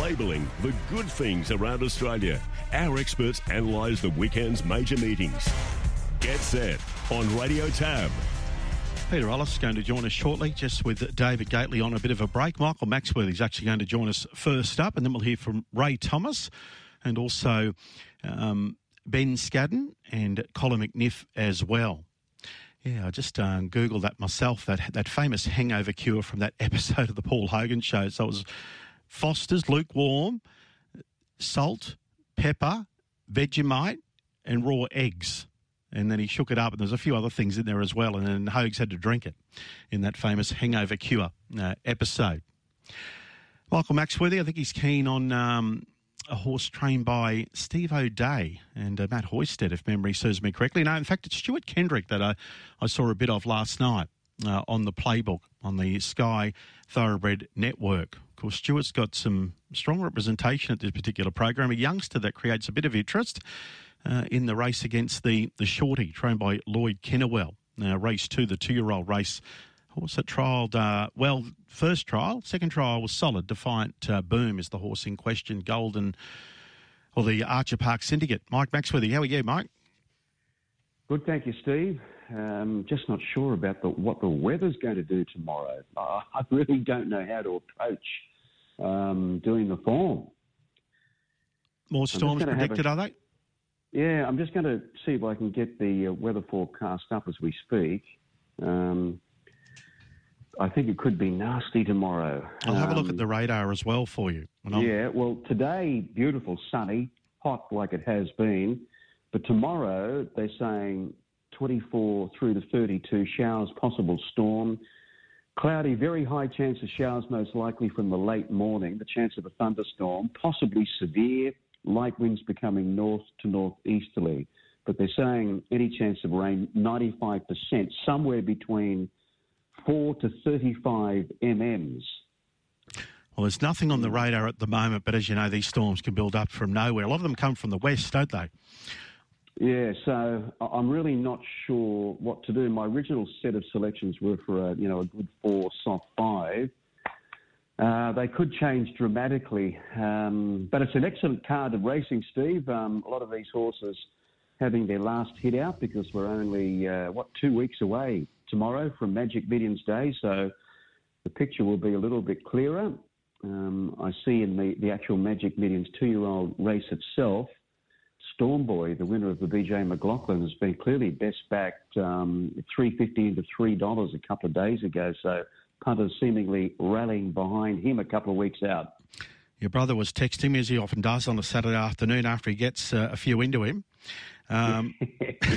Labelling the good things around Australia. Our experts analyse the weekend's major meetings. Get set on Radio Tab. Peter Ellis is going to join us shortly, just with David Gately on a bit of a break. Michael Maxworthy is actually going to join us first up, and then we'll hear from Ray Thomas and also um, Ben Scadden and Colin McNiff as well. Yeah, I just uh, googled that myself. That that famous hangover cure from that episode of the Paul Hogan show. So it was Foster's lukewarm, salt, pepper, Vegemite, and raw eggs. And then he shook it up, and there's a few other things in there as well. And then Hogs had to drink it in that famous hangover cure uh, episode. Michael Maxworthy, I think he's keen on um, a horse trained by Steve O'Dea and uh, Matt Hoysted, if memory serves me correctly. No, in fact, it's Stuart Kendrick that I, I saw a bit of last night uh, on the playbook on the Sky Thoroughbred Network. Course, Stuart's got some strong representation at this particular program, a youngster that creates a bit of interest uh, in the race against the, the Shorty, trained by Lloyd Kennewell. Now, race two, the two year old race Horse that trialled, uh, well, first trial, second trial was solid. Defiant uh, Boom is the horse in question. Golden, or the Archer Park Syndicate. Mike Maxworthy, how are you, Mike? Good, thank you, Steve. Um, just not sure about the, what the weather's going to do tomorrow. I really don't know how to approach um, doing the form. More storms predicted, a, are they? Yeah, I'm just going to see if I can get the uh, weather forecast up as we speak. Um, I think it could be nasty tomorrow. I'll have a look at um, the radar as well for you. Yeah, well, today, beautiful, sunny, hot like it has been. But tomorrow, they're saying 24 through to 32 showers, possible storm. Cloudy, very high chance of showers, most likely from the late morning. The chance of a thunderstorm, possibly severe, light winds becoming north to northeasterly. But they're saying any chance of rain, 95%, somewhere between 4 to 35 MMs. Well, there's nothing on the radar at the moment, but as you know, these storms can build up from nowhere. A lot of them come from the west, don't they? Yeah, so I'm really not sure what to do. My original set of selections were for a you know a good four, soft five. Uh, they could change dramatically, um, but it's an excellent card of racing, Steve. Um, a lot of these horses having their last hit out because we're only uh, what two weeks away tomorrow from Magic Millions Day, so the picture will be a little bit clearer. Um, I see in the, the actual Magic Millions two-year-old race itself, Stormboy, the winner of the BJ McLachlan, has been clearly best backed um, three fifty into three dollars a couple of days ago. So punters seemingly rallying behind him a couple of weeks out. Your brother was texting me as he often does on a Saturday afternoon after he gets uh, a few into him. Um,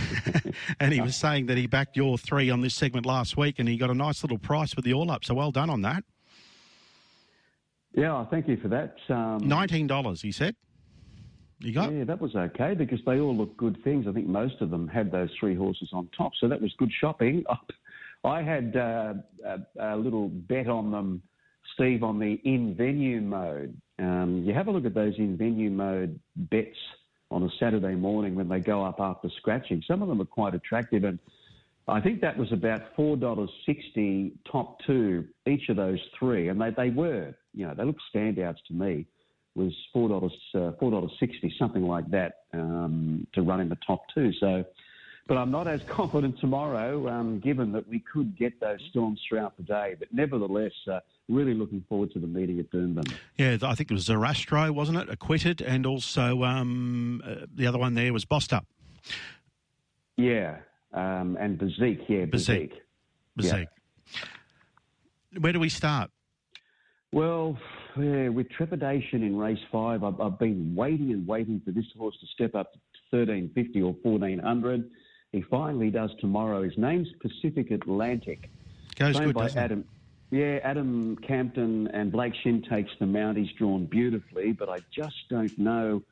and he was saying that he backed your three on this segment last week and he got a nice little price with the all up. So well done on that. Yeah, thank you for that. Um, $19, he said. You got? Yeah, that was okay because they all looked good things. I think most of them had those three horses on top, so that was good shopping. I had uh, a, a, little bet on them, Steve, on the in venue mode. Um, you have a look at those in venue mode bets on a Saturday morning when they go up after scratching. Some of them are quite attractive, and I think that was about four dollars sixty top two each of those three, and they they were you know they looked standouts to me. Was four dollars uh, four dollars sixty something like that um, to run in the top two. So. But I'm not as confident tomorrow, um, given that we could get those storms throughout the day. But nevertheless, uh, really looking forward to the meeting at Doomben. Yeah, I think it was Zarastro, wasn't it? Acquitted, and also um, uh, the other one there was Bossed Up. Yeah, um, and Bazik, yeah, Bazik. Bazik. Yeah. Where do we start? Well, yeah, with trepidation in race five, I've, I've, been waiting and waiting for this horse to step up to 1350 or 1400. He finally does tomorrow. His name's Pacific Atlantic. Goes good, by Adam. Yeah, Adam Campton and Blake Shin takes the mount. He's drawn beautifully, but I just don't know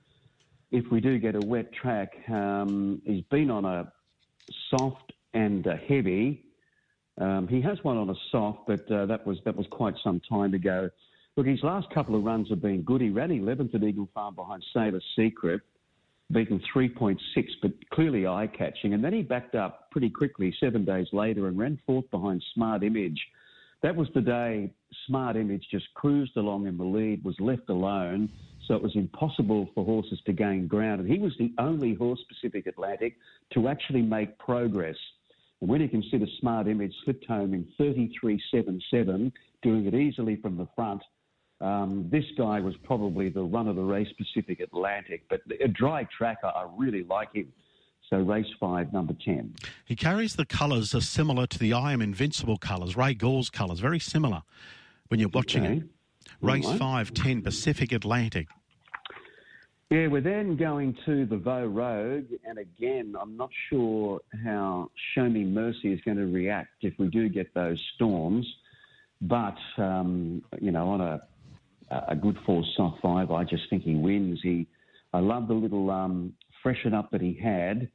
if we do get a wet track. Um, he's been on a soft and a heavy. Um, he has one on a soft, but uh, that was that was quite some time ago. Look, his last couple of runs have been good. He ran 11th at Eagle Farm behind Sailor Secret, beaten 3.6, but clearly eye catching. And then he backed up pretty quickly seven days later and ran fourth behind Smart Image that was the day Smart Image just cruised along in the lead, was left alone, so it was impossible for horses to gain ground. And he was the only horse, Pacific Atlantic, to actually make progress. And when you consider Smart Image slipped home in 33.77, doing it easily from the front, um, this guy was probably the run of the race Pacific Atlantic. But a dry tracker, I really like him. So race five, number 10. He carries the colours are similar to the I Am Invincible colours, Ray Gaure's colours, very similar when you're watching Okay. it. Race Right. five, ten, Pacific Atlantic. Yeah, we're then going to the Vo Rogue, and again, I'm not sure how Show Me Mercy is going to react if we do get those storms. But um, you know, on a a good four soft five, I just think he wins. He, I love the little um, freshen up that he had,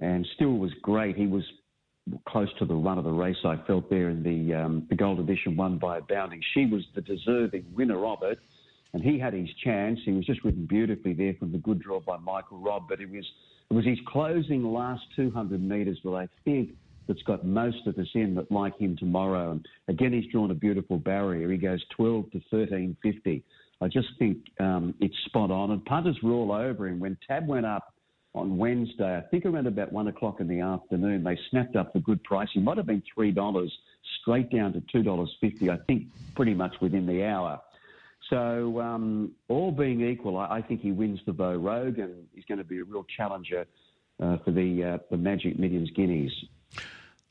and still was great. He was close to the run of the race. I felt there in the um, the Gold Edition won by a bounding. She was the deserving winner of it and he had his chance. He was just ridden beautifully there from the good draw by Michael Robb, but it was it was his closing last 200 metres that I think that's got most of us in that like him tomorrow. And again, he's drawn a beautiful barrier. He goes 12 to 13.50. I just think um, it's spot on. And punters were all over him when Tab went up on Wednesday. I think around about one o'clock in the afternoon, they snapped up the good price. He might have been three dollars straight down to two dollars fifty. I think pretty much within the hour. So, um, all being equal, I, I think he wins the Vo Rogue, and he's going to be a real challenger uh, for the uh, the Magic Millions Guineas.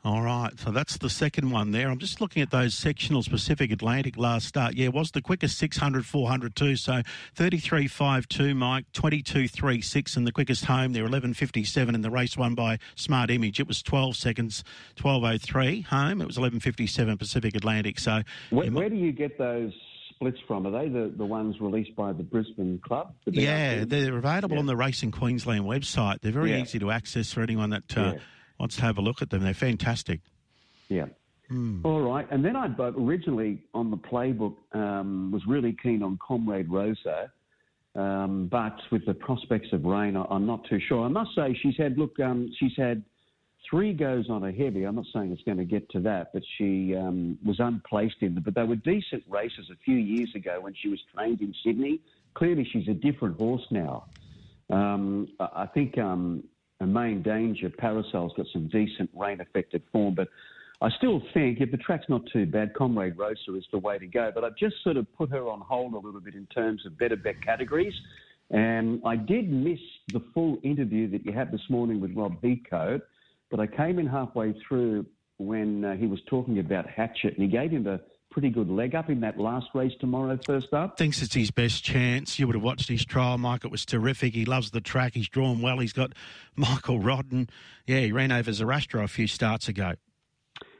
All right, so that's the second one there. I'm just looking at those sectionals. Pacific Atlantic last start, yeah, was the quickest 600, 400 too. So 33.52, Mike, 22.36, and the quickest home there, 11.57 in the race won by Smart Image. It was 12 seconds, 12.03 home. It was 11.57 Pacific Atlantic. So Where, where do you get those splits from? Are they the, the ones released by the Brisbane Club? the yeah, they're available Yeah. on the Racing Queensland website. They're very Yeah. easy to access for anyone that uh, Yeah. Wants to have a look at them. They're fantastic. Yeah. Hmm. All right. And then I originally on the playbook um, was really keen on Comrade Rosa, um, but with the prospects of rain, I, I'm not too sure. I must say she's had look, um, she's had three goes on a heavy. I'm not saying it's going to get to that, but she um, was unplaced in them. But they were decent races a few years ago when she was trained in Sydney. Clearly, she's a different horse now. Um, I think um, main danger, Parasol's got some decent rain affected form, but I still think if the track's not too bad, Comrade Rosa is the way to go. But I've just sort of put her on hold a little bit in terms of better bet categories. And I did miss the full interview that you had this morning with Rob Heathcote, but I came in halfway through when uh, he was talking about Hatchet, and he gave him a pretty good leg up in that last race tomorrow, first up. thinks it's his best chance. You would have watched his trial, Mike. It was terrific. He loves the track. He's drawn well. He's got Michael Rodden. Yeah, he ran over Zarastro a few starts ago.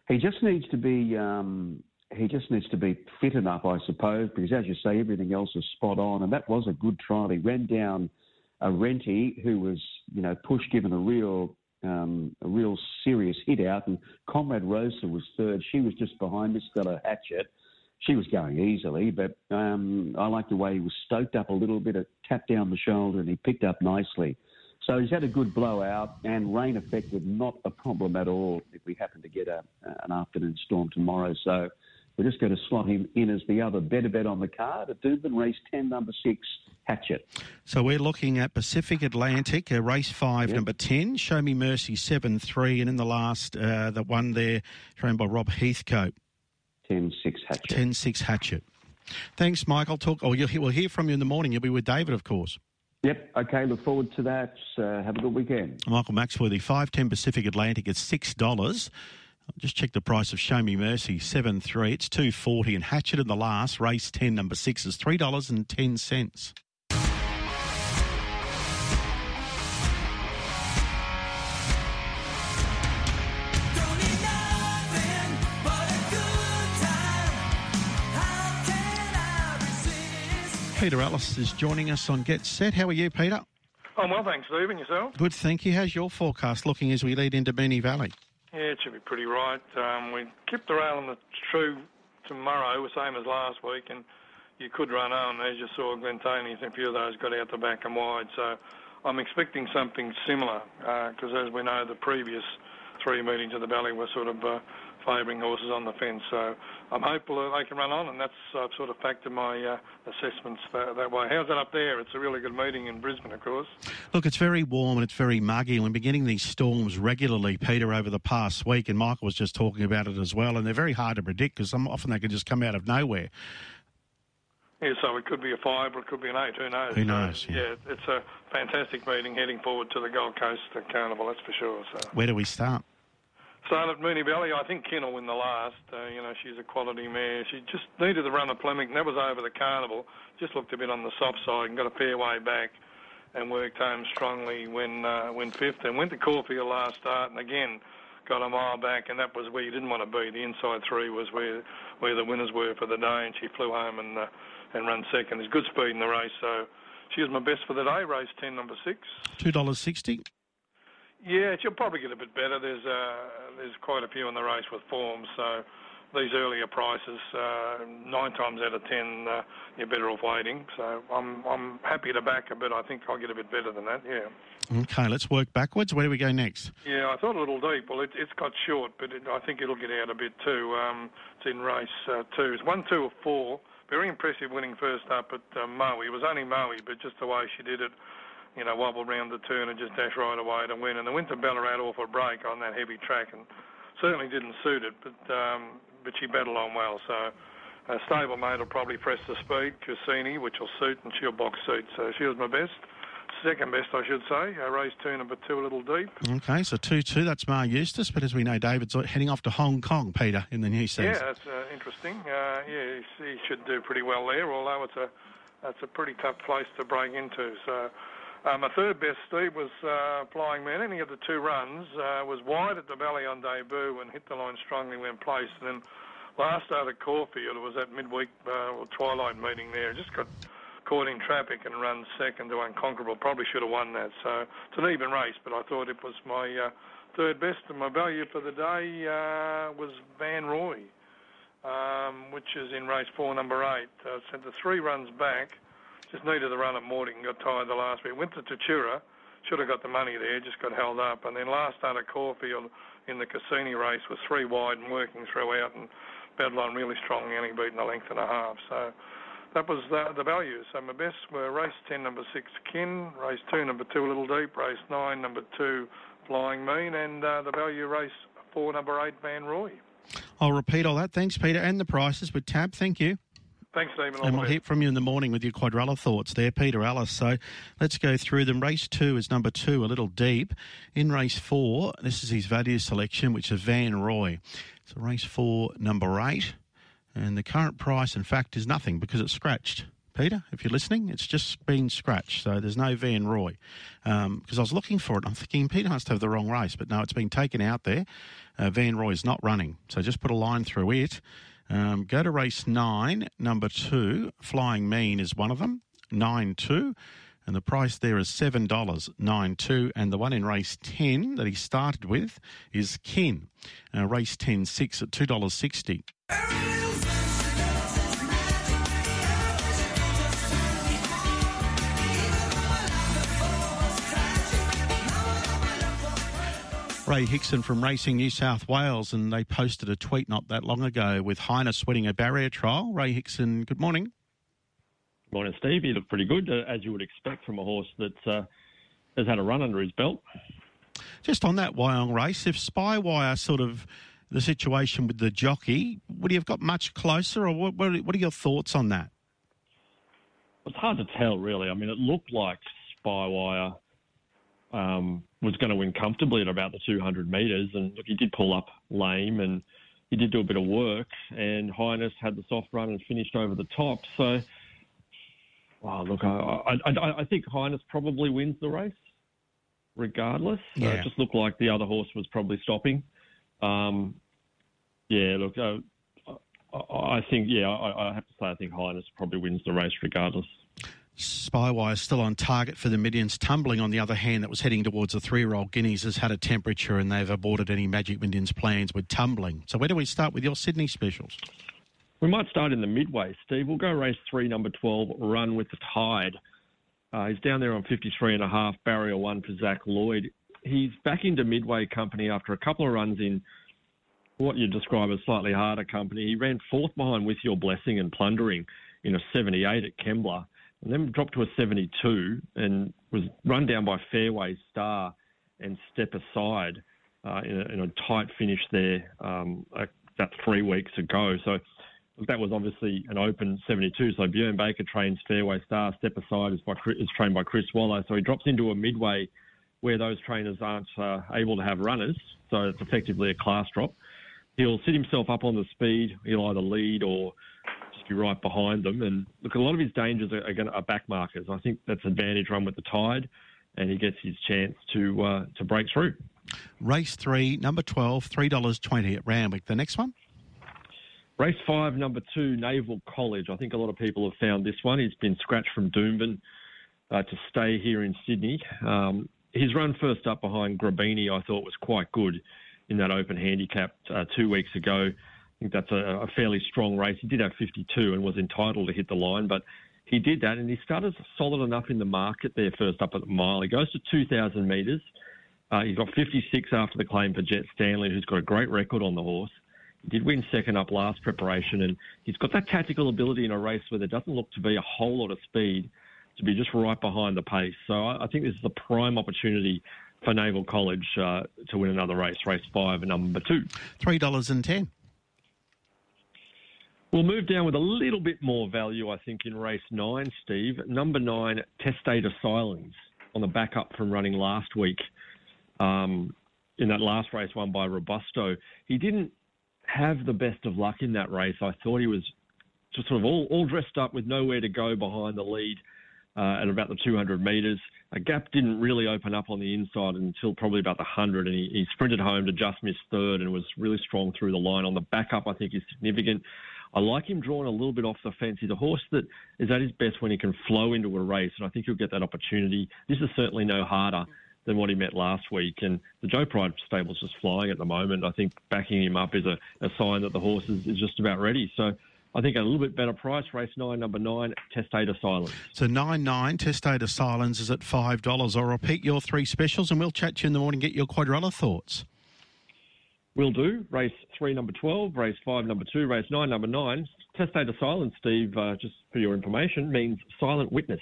He just needs to be um, he just needs to be fit enough, I suppose, because as you say, everything else is spot on, and that was a good trial. He ran down a Renty who was you know push given a real um, a real serious hit out, and Comrade Rosa was third. She was just behind Miss Stella Hatchet. She was going easily, but um, I like the way he was stoked up a little bit, a tap down the shoulder, and he picked up nicely. So he's had a good blowout, and rain affected not a problem at all if we happen to get a, an afternoon storm tomorrow. So we're just going to slot him in as the other better bet on the card at Doomben Race 10, number six, Hatchet. So we're looking at Pacific Atlantic, uh, race five, Yep. number 10, Show Me Mercy 7 3, and in the last, uh, the one there, trained by Rob Heathcote, 10, 6, Hatchet. 10 6 Hatchet. Thanks, Mike. I'll talk. Oh, you'll, we'll hear from you in the morning. You'll be with David, of course. Yep, okay, look forward to that. Uh, have a good weekend. Michael Maxworthy, 510 Pacific Atlantic, it's $6. I'll just check the price of Show Me Mercy, 7 3. It's 240 And Hatchet in the last, race 10, number 6 is $3.10. Don't need nothing but a good time. How can I resist? Peter Ellis is joining us on Get Set. How are you, Peter? Oh, well, thanks, Steve. And yourself? Good, thank you. How's your forecast looking as we lead into Moonee Valley? Yeah, it should be pretty right. Um, we kept the rail on the true tomorrow, the same as last week, and you could run on. As you saw, Glentanius and a few of those got out the back and wide. So I'm expecting something similar because, as we know, the previous three meetings of the Valley were sort of uh, favouring horses on the fence. So I'm hopeful that they can run on, and that's I've sort of factored my uh, assessments that, that way. How's that up there? It's a really good meeting in Brisbane, of course. Look, it's very warm and it's very muggy, and we've been getting these storms regularly, Peter, over the past week. And Michael was just talking about it as well. And they're very hard to predict because often they can just come out of nowhere. Yeah, so it could be a five or it could be an eight. Who knows? Who knows, So, yeah. it's a fantastic meeting heading forward to the Gold Coast Carnival. That's for sure. So. Where do we start? Start Moonee Valley. I think Ken will win the last. Uh, you know, she's a quality mare. She just needed the run Plemic, and that was over the carnival. Just looked a bit on the soft side and got a fair way back, and worked home strongly when uh, when fifth, and went to Caulfield last start, and again got a mile back, and that was where you didn't want to be. The inside three was where where the winners were for the day, and she flew home and uh, and run second. There's good speed in the race, so she was my best for the day. Race ten, number six. $2.60? Yeah, she'll probably get a bit better. There's uh, there's quite a few in the race with form, so these earlier prices, uh, nine times out of ten, uh, you're better off waiting. So I'm I'm happy to back her, but I think I'll get a bit better than that. Yeah. Okay, let's work backwards. Where do we go next? Yeah, I thought a little deep. Well, it, it's got short, but it, I think it'll get out a bit too. Um, it's in race uh, two. It's one, two, or four. Very impressive winning first up at uh, Maui. It was only Maui, but just the way she did it, you know, wobble round the turn and just dash right away to win. And the went to Ballarat off a break on that heavy track and certainly didn't suit it, but um, but she battled on well. So uh, stablemate will probably press the speed. Cassini, which will suit, and she'll box suit. So she was my best. Second best, I should say. Uh, race two, number two, a little deep. Okay, so 2 2, that's Maher Eustace. But as we know, David's heading off to Hong Kong, Peter, in the new season. Yeah, that's uh, interesting. Uh, yeah, he, he should do pretty well there, although it's a that's a pretty tough place to break into. So, uh, my third best, Steve, was uh, Flying Man. Any of the two runs uh, was wide at the Valley on debut and hit the line strongly when placed. And then last start at Caulfield, it was that midweek uh, or twilight meeting there. Just got caught in traffic and run second to Unconquerable. Probably should have won that. So it's an even race, but I thought it was my uh, third best. And my value for the day uh, was Van Roy um, which is in race four, number eight. Uh, sent the three runs back. Just needed the run at and got tired the last bit. Went to Tatura. Should have got the money there, just got held up. And then last start at Caulfield in the Cassini race was three wide and working throughout and on really strongly, only beaten a length and a half. So that was the, the. So my best were race 10, number 6, Kin, race 2, number 2, A Little Deep, race 9, number 2, Flying Mean, and uh, the value race 4, number 8, Van Roy. I'll repeat all that. Thanks, Peter. And the prices with Tab. Thank you. Thanks. All And we'll hear from you in the morning with your quadrilla thoughts there, Peter Ellis. So let's go through them. Race two is number two, a little deep. In race four, this is his value selection, which is Van Roy. So race four, number eight. And the current price, in fact, is nothing because it's scratched. Peter, if you're listening, it's just been scratched. So there's no Van Roy. Because I was looking for it. I'm thinking Peter must have the wrong race. But no, it's been taken out there. Uh, Van Roy's not running. So just put a line through it. Um, go to race nine, number two. Flying Mean is one of them, nine two. And the price there is seven dollars nine two. And the one in race 10 that he started with is Kin, uh, race 10 6 at $2.60. Ray Hickson from Racing New South Wales, and they posted a tweet not that long ago with Highness sweating a barrier trial. Ray Hickson, good morning. Good Morning, Steve. You look pretty good, uh, as you would expect from a horse that uh, has had a run under his belt. Just on that Wyong race, if Spywire sort of the situation with the jockey, would he have got much closer, or what, what are what are your thoughts on that? It's hard to tell, really. I mean, it looked like Spywire um, was going to win comfortably at about the 200 metres, and look, he did pull up lame, and he did do a bit of work, and Highness had the soft run and finished over the top. So, wow, look, I, I, I, think Highness probably wins the race, regardless. Uh, Yeah. it just looked like the other horse was probably stopping. Um, yeah, look, uh, I, I think, yeah, I, I have to say, I think Highness probably wins the race regardless. Spywire still on target for the Millions. Tumbling, on the other hand, that was heading towards the three-year-old Guineas, has had a temperature and they've aborted any Magic Millions plans with tumbling. So where do we start with your Sydney specials? We might start in the midway, Steve. We'll go race three, number 12, Run with the Tide. Uh, he's down there on 53 and a half, barrier one for Zac Lloyd. He's back into midway company after a couple of runs in what you describe as slightly harder company. He ran fourth behind With Your Blessing and Plundering in a 78 at Kembla, and then dropped to a 72 and was run down by Fairway Star and Step Aside uh, in, a, in a tight finish there um, about three weeks ago. So that was obviously an open 72. So Bjorn Baker trains Fairway Star. Step Aside is, by, is trained by Chris Waller. So he drops into a midway where those trainers aren't uh, able to have runners. So it's effectively a class drop. He'll sit himself up on the speed. He'll either lead or be right behind them. And look, a lot of his dangers are, are, going to, are back markers. I think that's advantage run with the tide, and he gets his chance to uh, to break through. Race three, number 12, $3.20 at Randwick. The next one? Race five, number two, Naval College. I think a lot of people have found this one. He's been scratched from Doomben uh, to stay here in Sydney. Um, his run first up behind Grabini, I thought, was quite good in that open handicap uh, two weeks ago. I think that's a, a, fairly strong race. He did have 52 and was entitled to hit the line, but he did that and he started solid enough in the market there first up at the mile. He goes to 2,000 metres. Uh, he's got 56 after the claim for Jett Stanley, who's got a great record on the horse. He did win second up last preparation, and he's got that tactical ability in a race where there doesn't look to be a whole lot of speed to be just right behind the pace. So I, I think this is a prime opportunity for Naval College uh, to win another race, race five, number two. $3.10. We'll move down with a little bit more value, I think, in race nine, Steve. Number nine, Testator Silence, on the back up from running last week. Um, in that last race won by Robusto. He didn't have the best of luck in that race. I thought he was just sort of all, all dressed up with nowhere to go behind the lead uh, at about the 200 metres. A gap didn't really open up on the inside until probably about the 100, and he, he sprinted home to just miss third and was really strong through the line. On the backup, I think is significant. I like him drawn a little bit off the fence. He's a horse that is at his best when he can flow into a race, and I think he'll get that opportunity. This is certainly no harder than what he met last week. And the Joe Pride stable's just flying at the moment. I think backing him up is a, a sign that the horse is, is, just about ready. So I think a little bit better price. Race nine, number nine, Testator Silence. So nine nine, Testator Silence is at five dollars. I'll repeat your three specials, and we'll chat to you in the morning. Get your quadrilla thoughts. Will do. Race three, number 12. Race five, number two. Race nine, number nine. Testator Silence, Steve, uh, just for your information, means silent witness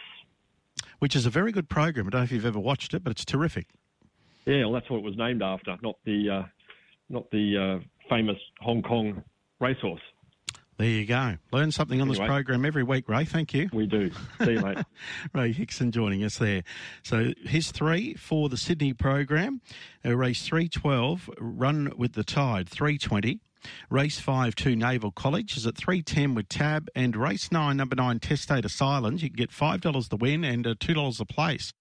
which is a very good program. I don't know if you've ever watched it, but it's terrific. Yeah, well, that's what it was named after, not the uh, not the uh, famous Hong Kong racehorse. There you go. Learn something on this program every week, Ray. Thank you. We do. See you, mate. Ray Hickson joining us there. So his three for the Sydney program. Uh, race 312, Run with the Tide, 320. Race 5 2 Naval College is at 310 with Tab. And race 9, number 9 Testator Silence. You can get $5 the win and uh, $2 the place.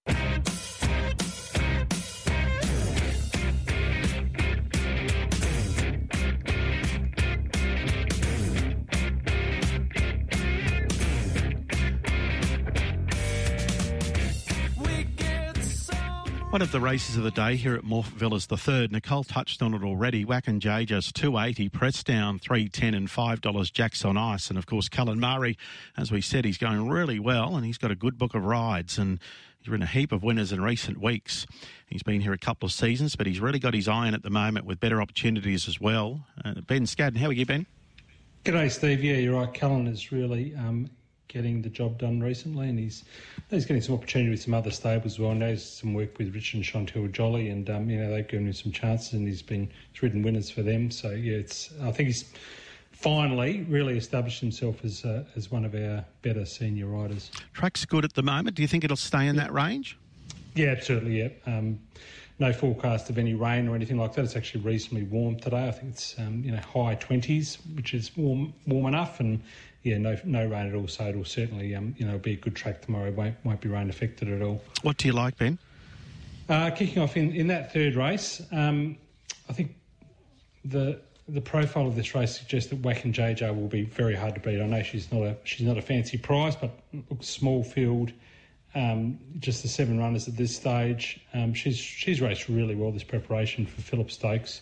One of the races of the day here at Morphettville is the third. Nicole touched on it already. Whack and Jay just 280, press down 310 and $5 Jacks on ice. And of course, Cullen Murray, as we said, he's going really well and he's got a good book of rides and he's been a heap of winners in recent weeks. He's been here a couple of seasons, but he's really got his eye on at the moment with better opportunities as well. Uh, ben Scadden, how are you, Ben? G'day, Steve. Yeah, you're right. Cullen is really um, getting the job done recently, and he's he's getting some opportunity with some other stables as well. And there's some work with Rich and Chantelle Jolly, and um, you know they've given him some chances, and he's been he's ridden winners for them. So yeah, it's I think he's finally really established himself as uh, as one of our better senior riders. Track's good at the moment. Do you think it'll stay in that range? Yeah, absolutely. Yeah. Um, no forecast of any rain or anything like that. It's actually reasonably warm today. I think it's um, you know high twenties, which is warm warm enough, and yeah, no no rain at all. So it'll certainly um, you know be a good track tomorrow. It Won't won't be rain affected at all. What do you like, Ben? Uh, kicking off in, in that third race, um, I think the the profile of this race suggests that Whack and JJ will be very hard to beat. I know she's not a she's not a fancy prize, but looks small field. Um, just the seven runners at this stage. Um, she's she's raced really well this preparation for Phillip Stokes.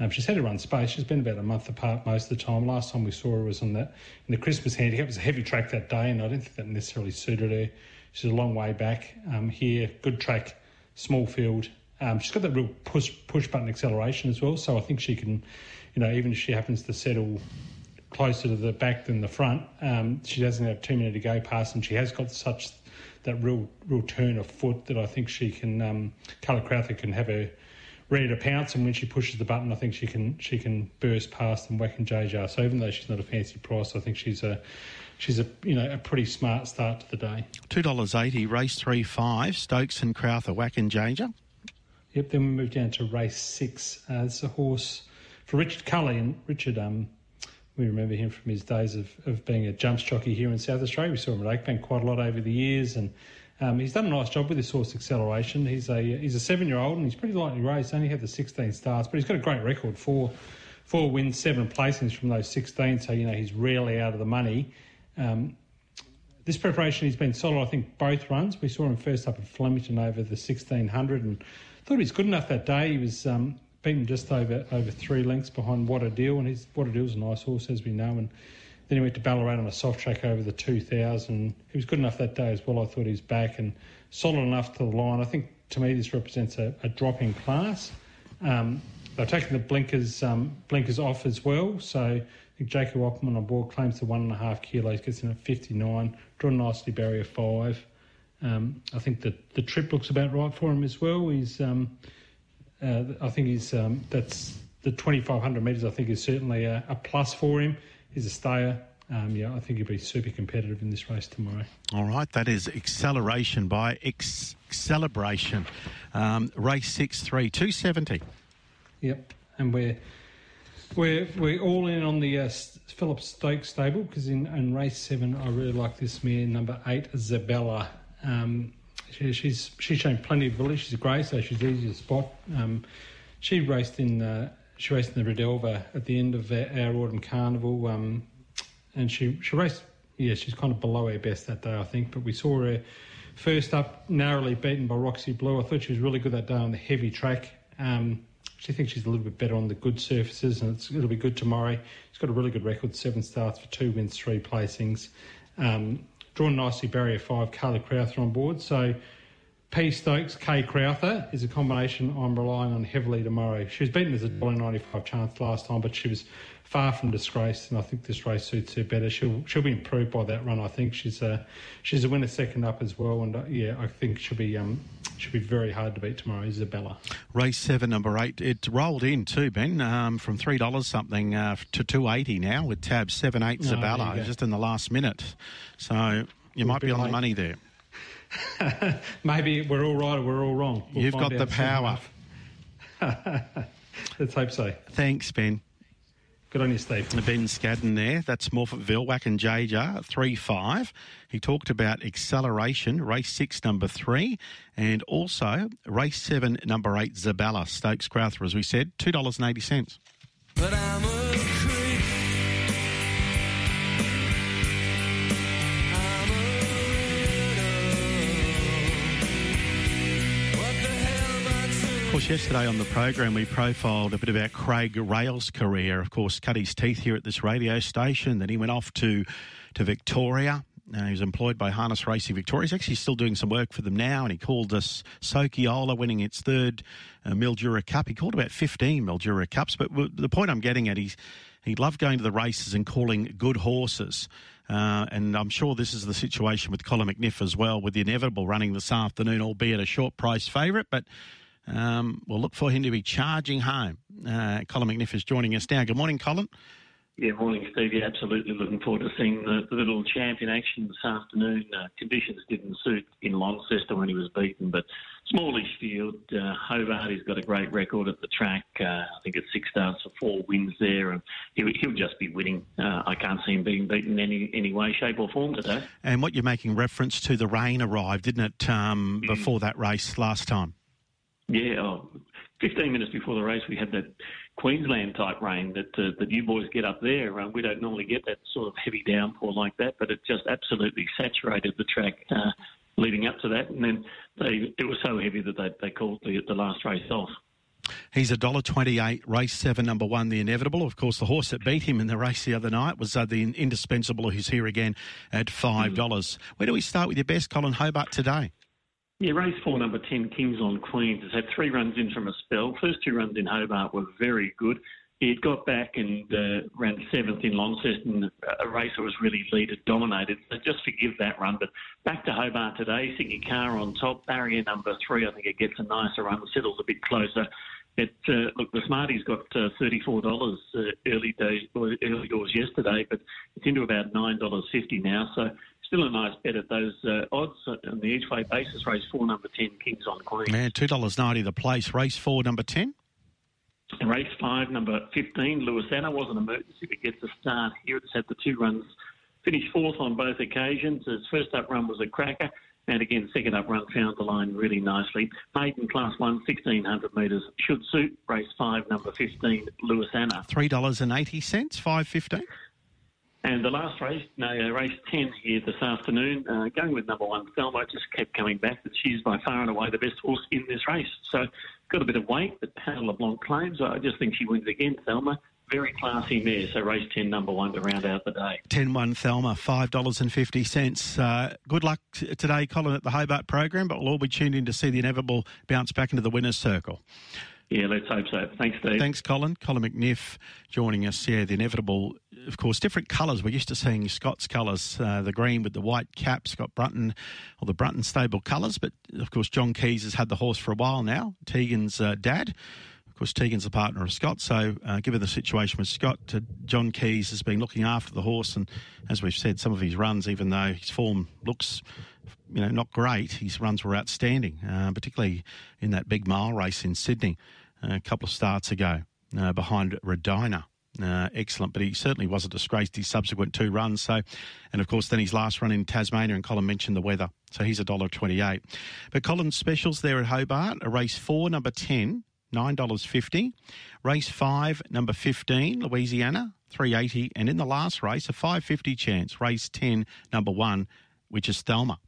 Um, she's had to run space. She's been about a month apart most of the time. Last time we saw her was on that in the Christmas handicap. It was a heavy track that day, and I didn't think that necessarily suited her. She's a long way back. Um, here, good track, small field. Um, she's got that real push push button acceleration as well, so I think she can, you know, even if she happens to settle closer to the back than the front, um, she doesn't have too many to go past, and she has got such that real real turn of foot that I think she can. Um, Kayla Crowther can have her ready to pounce, and when she pushes the button, I think she can she can burst past and whack in JJ. So even though she's not a fancy price, I think she's a she's a you know a pretty smart start to the day. Two dollars eighty, race three five, Stokes and Crowther, Whack and Janger. Yep. Then we move down to race six. Uh, it's a horse for Richard Cully, and Richard, um, we remember him from his days of, of being a jumps jockey here in South Australia. We saw him at Oakbank quite a lot over the years, and um, he's done a nice job with his horse acceleration. He's a he's a seven year old, and he's pretty lightly raced. Only had the 16 starts, but he's got a great record. Four four wins, seven placings from those 16. So you know he's rarely out of the money. Um, this preparation he's been solid. I think both runs. We saw him first up at Flemington over the 1600 and thought he was good enough that day. He was um, beaten just over over three lengths behind What a Deal, and his What a Deal's a nice horse as we know. And then he went to Ballarat on a soft track over the 2000. He was good enough that day as well. I thought he was back and solid enough to the line. I think to me this represents a, a drop in class. Um, they're taking the blinkers um, blinkers off as well. So I think Jacob Opperman on board claims the one and a half kilos, gets in at 59, drawn nicely barrier five. Um, I think that the trip looks about right for him as well. He's, um, uh, I think he's um, that's the 2500 metres. I think is certainly a, a plus for him. He's a stayer. Um, yeah, I think he'll be super competitive in this race tomorrow. All right, that is acceleration by Ex- Celebration. Um, race six three two seventy. Yep, and we're we're we're all in on the uh, Phillip Stokes stable because in, in race seven, I really like this mare number eight, Zabella. Um, she, she's she's shown plenty of ability. She's great, so she's easy to spot. Um, she raced in uh, she raced in the Redelva at the end of our, autumn carnival, um, and she she raced. Yeah, she's kind of below her best that day, I think. But we saw her first up, narrowly beaten by Roxy Blue. I thought she was really good that day on the heavy track. Um, she thinks she's a little bit better on the good surfaces, and it'll be good tomorrow. She's got a really good record: seven starts for two wins, three placings. Um, drawn nicely, barrier five. Kayla Crowther on board, so. P Stokes, K Crowther is a combination I'm relying on heavily tomorrow. She was beaten as a $1.95 chance last time, but she was far from disgraced, and I think this race suits her better. She'll she'll be improved by that run. I think she's a she's a winner second up as well, and uh, yeah, I think she'll be um she'll be very hard to beat tomorrow. Isabella. Race seven, number eight. It rolled in too, Ben, um, from three dollars something uh, to two eighty now with tab seven eight Oh, you go. just in the last minute. So you might be bit on the money there. Maybe we're all right or we're all wrong. We'll You've got the power. Let's hope so. Thanks, Ben. Good on you, Steve. Ben Scadden there. That's Morphettville, Whack and JJ, 3 5. He talked about acceleration, race six, number three, and also race seven, number eight, Zabala, Stokes Crowther, as we said, $2.80. course, yesterday on the program, we profiled a bit about Craig Rail's career. Of course, cut his teeth here at this radio station. Then he went off to, to Victoria. Uh, he was employed by Harness Racing Victoria. He's actually still doing some work for them now, and he called us Sokyola winning its third uh, Mildura Cup. He called about 15 Mildura Cups, but w- the point I'm getting at is he loved going to the races and calling good horses. Uh, and I'm sure this is the situation with Colin McNiff as well, with the inevitable running this afternoon, albeit a short price favourite. But um, we'll look for him to be charging home. Uh, Colin McNiff is joining us now. Good morning, Colin. Yeah, morning, Steve. Yeah, absolutely looking forward to seeing the, the little champion action this afternoon. Uh, conditions didn't suit in Launceston when he was beaten, but smallish field. Uh, Hobart, he's got a great record at the track. Uh, I think it's six starts for four wins there, and he'll, he'll just be winning. Uh, I can't see him being beaten in any, any way, shape, or form today. And what you're making reference to, the rain arrived, didn't it, um, before that race last time? Yeah, oh, 15 minutes before the race, we had that Queensland type rain that uh, that you boys get up there. Uh, we don't normally get that sort of heavy downpour like that, but it just absolutely saturated the track uh, leading up to that. And then they it was so heavy that they, they called the, the last race off. He's a dollar twenty-eight, race seven, number one, the inevitable. Of course, the horse that beat him in the race the other night was uh, the indispensable, who's here again at five dollars. Where do we start with your best, Colin Hobart, today? Yeah, race four, number 10, Kings on Queens, has had three runs in from a spell. First two runs in Hobart were very good. He got back and uh, ran seventh in Launceston, a race that was really leader dominated. So just forgive that run. But back to Hobart today, Sydney Car on top, barrier number three. I think it gets a nicer run, settles a bit closer. It, uh, look, the Smarties got uh, $34 uh, early days, early doors yesterday, but it's into about $9.50 now. So still a nice bet at those uh, odds on the each way basis. Race four, number 10, Kings on Queen. Man, $2.90 the place. Race four, number 10. And race five, number 15, Louisiana, was an emergency, but gets a start here. It's had the two runs, finished fourth on both occasions. His first up run was a cracker, and again, second up run found the line really nicely. Maiden class one, 1600 metres, should suit. Race five, number 15, Louisiana. $3.80, 5.15. And the last race, no, uh, race 10 here this afternoon, uh, going with number one, Thelma, just kept coming back that she's by far and away the best horse in this race. So got a bit of weight that Panel LeBlanc claims. I just think she wins again, Thelma. Very classy mare, so race 10, number one to round out the day. 10 1 Thelma, $5.50. Uh, good luck t- today, Colin, at the Hobart program, but we'll all be tuned in to see the inevitable bounce back into the winner's circle. Yeah, let's hope so. Thanks, Steve. Thanks, Colin. Colin McNiff joining us. Yeah, the inevitable, of course, different colours. We're used to seeing Scott's colours, uh, the green with the white cap, Scott Brunton, or the Brunton stable colours. But, of course, John Keys has had the horse for a while now, Tegan's uh, dad. Of course, Tegan's the partner of Scott. So, uh, given the situation with Scott, uh, John Keys has been looking after the horse. And as we've said, some of his runs, even though his form looks you know, not great. His runs were outstanding, uh, particularly in that big mile race in Sydney uh, a couple of starts ago behind Redina. Uh, excellent, but he certainly wasn't disgraced his subsequent two runs. So, and of course, then his last run in Tasmania, and Colin mentioned the weather. So he's a dollar twenty-eight. But Colin's specials there at Hobart: a race four, number ten, nine dollars fifty. Race five, number fifteen, Louisiana, three eighty, and in the last race, a five fifty chance. Race ten, number one, which is Thelma.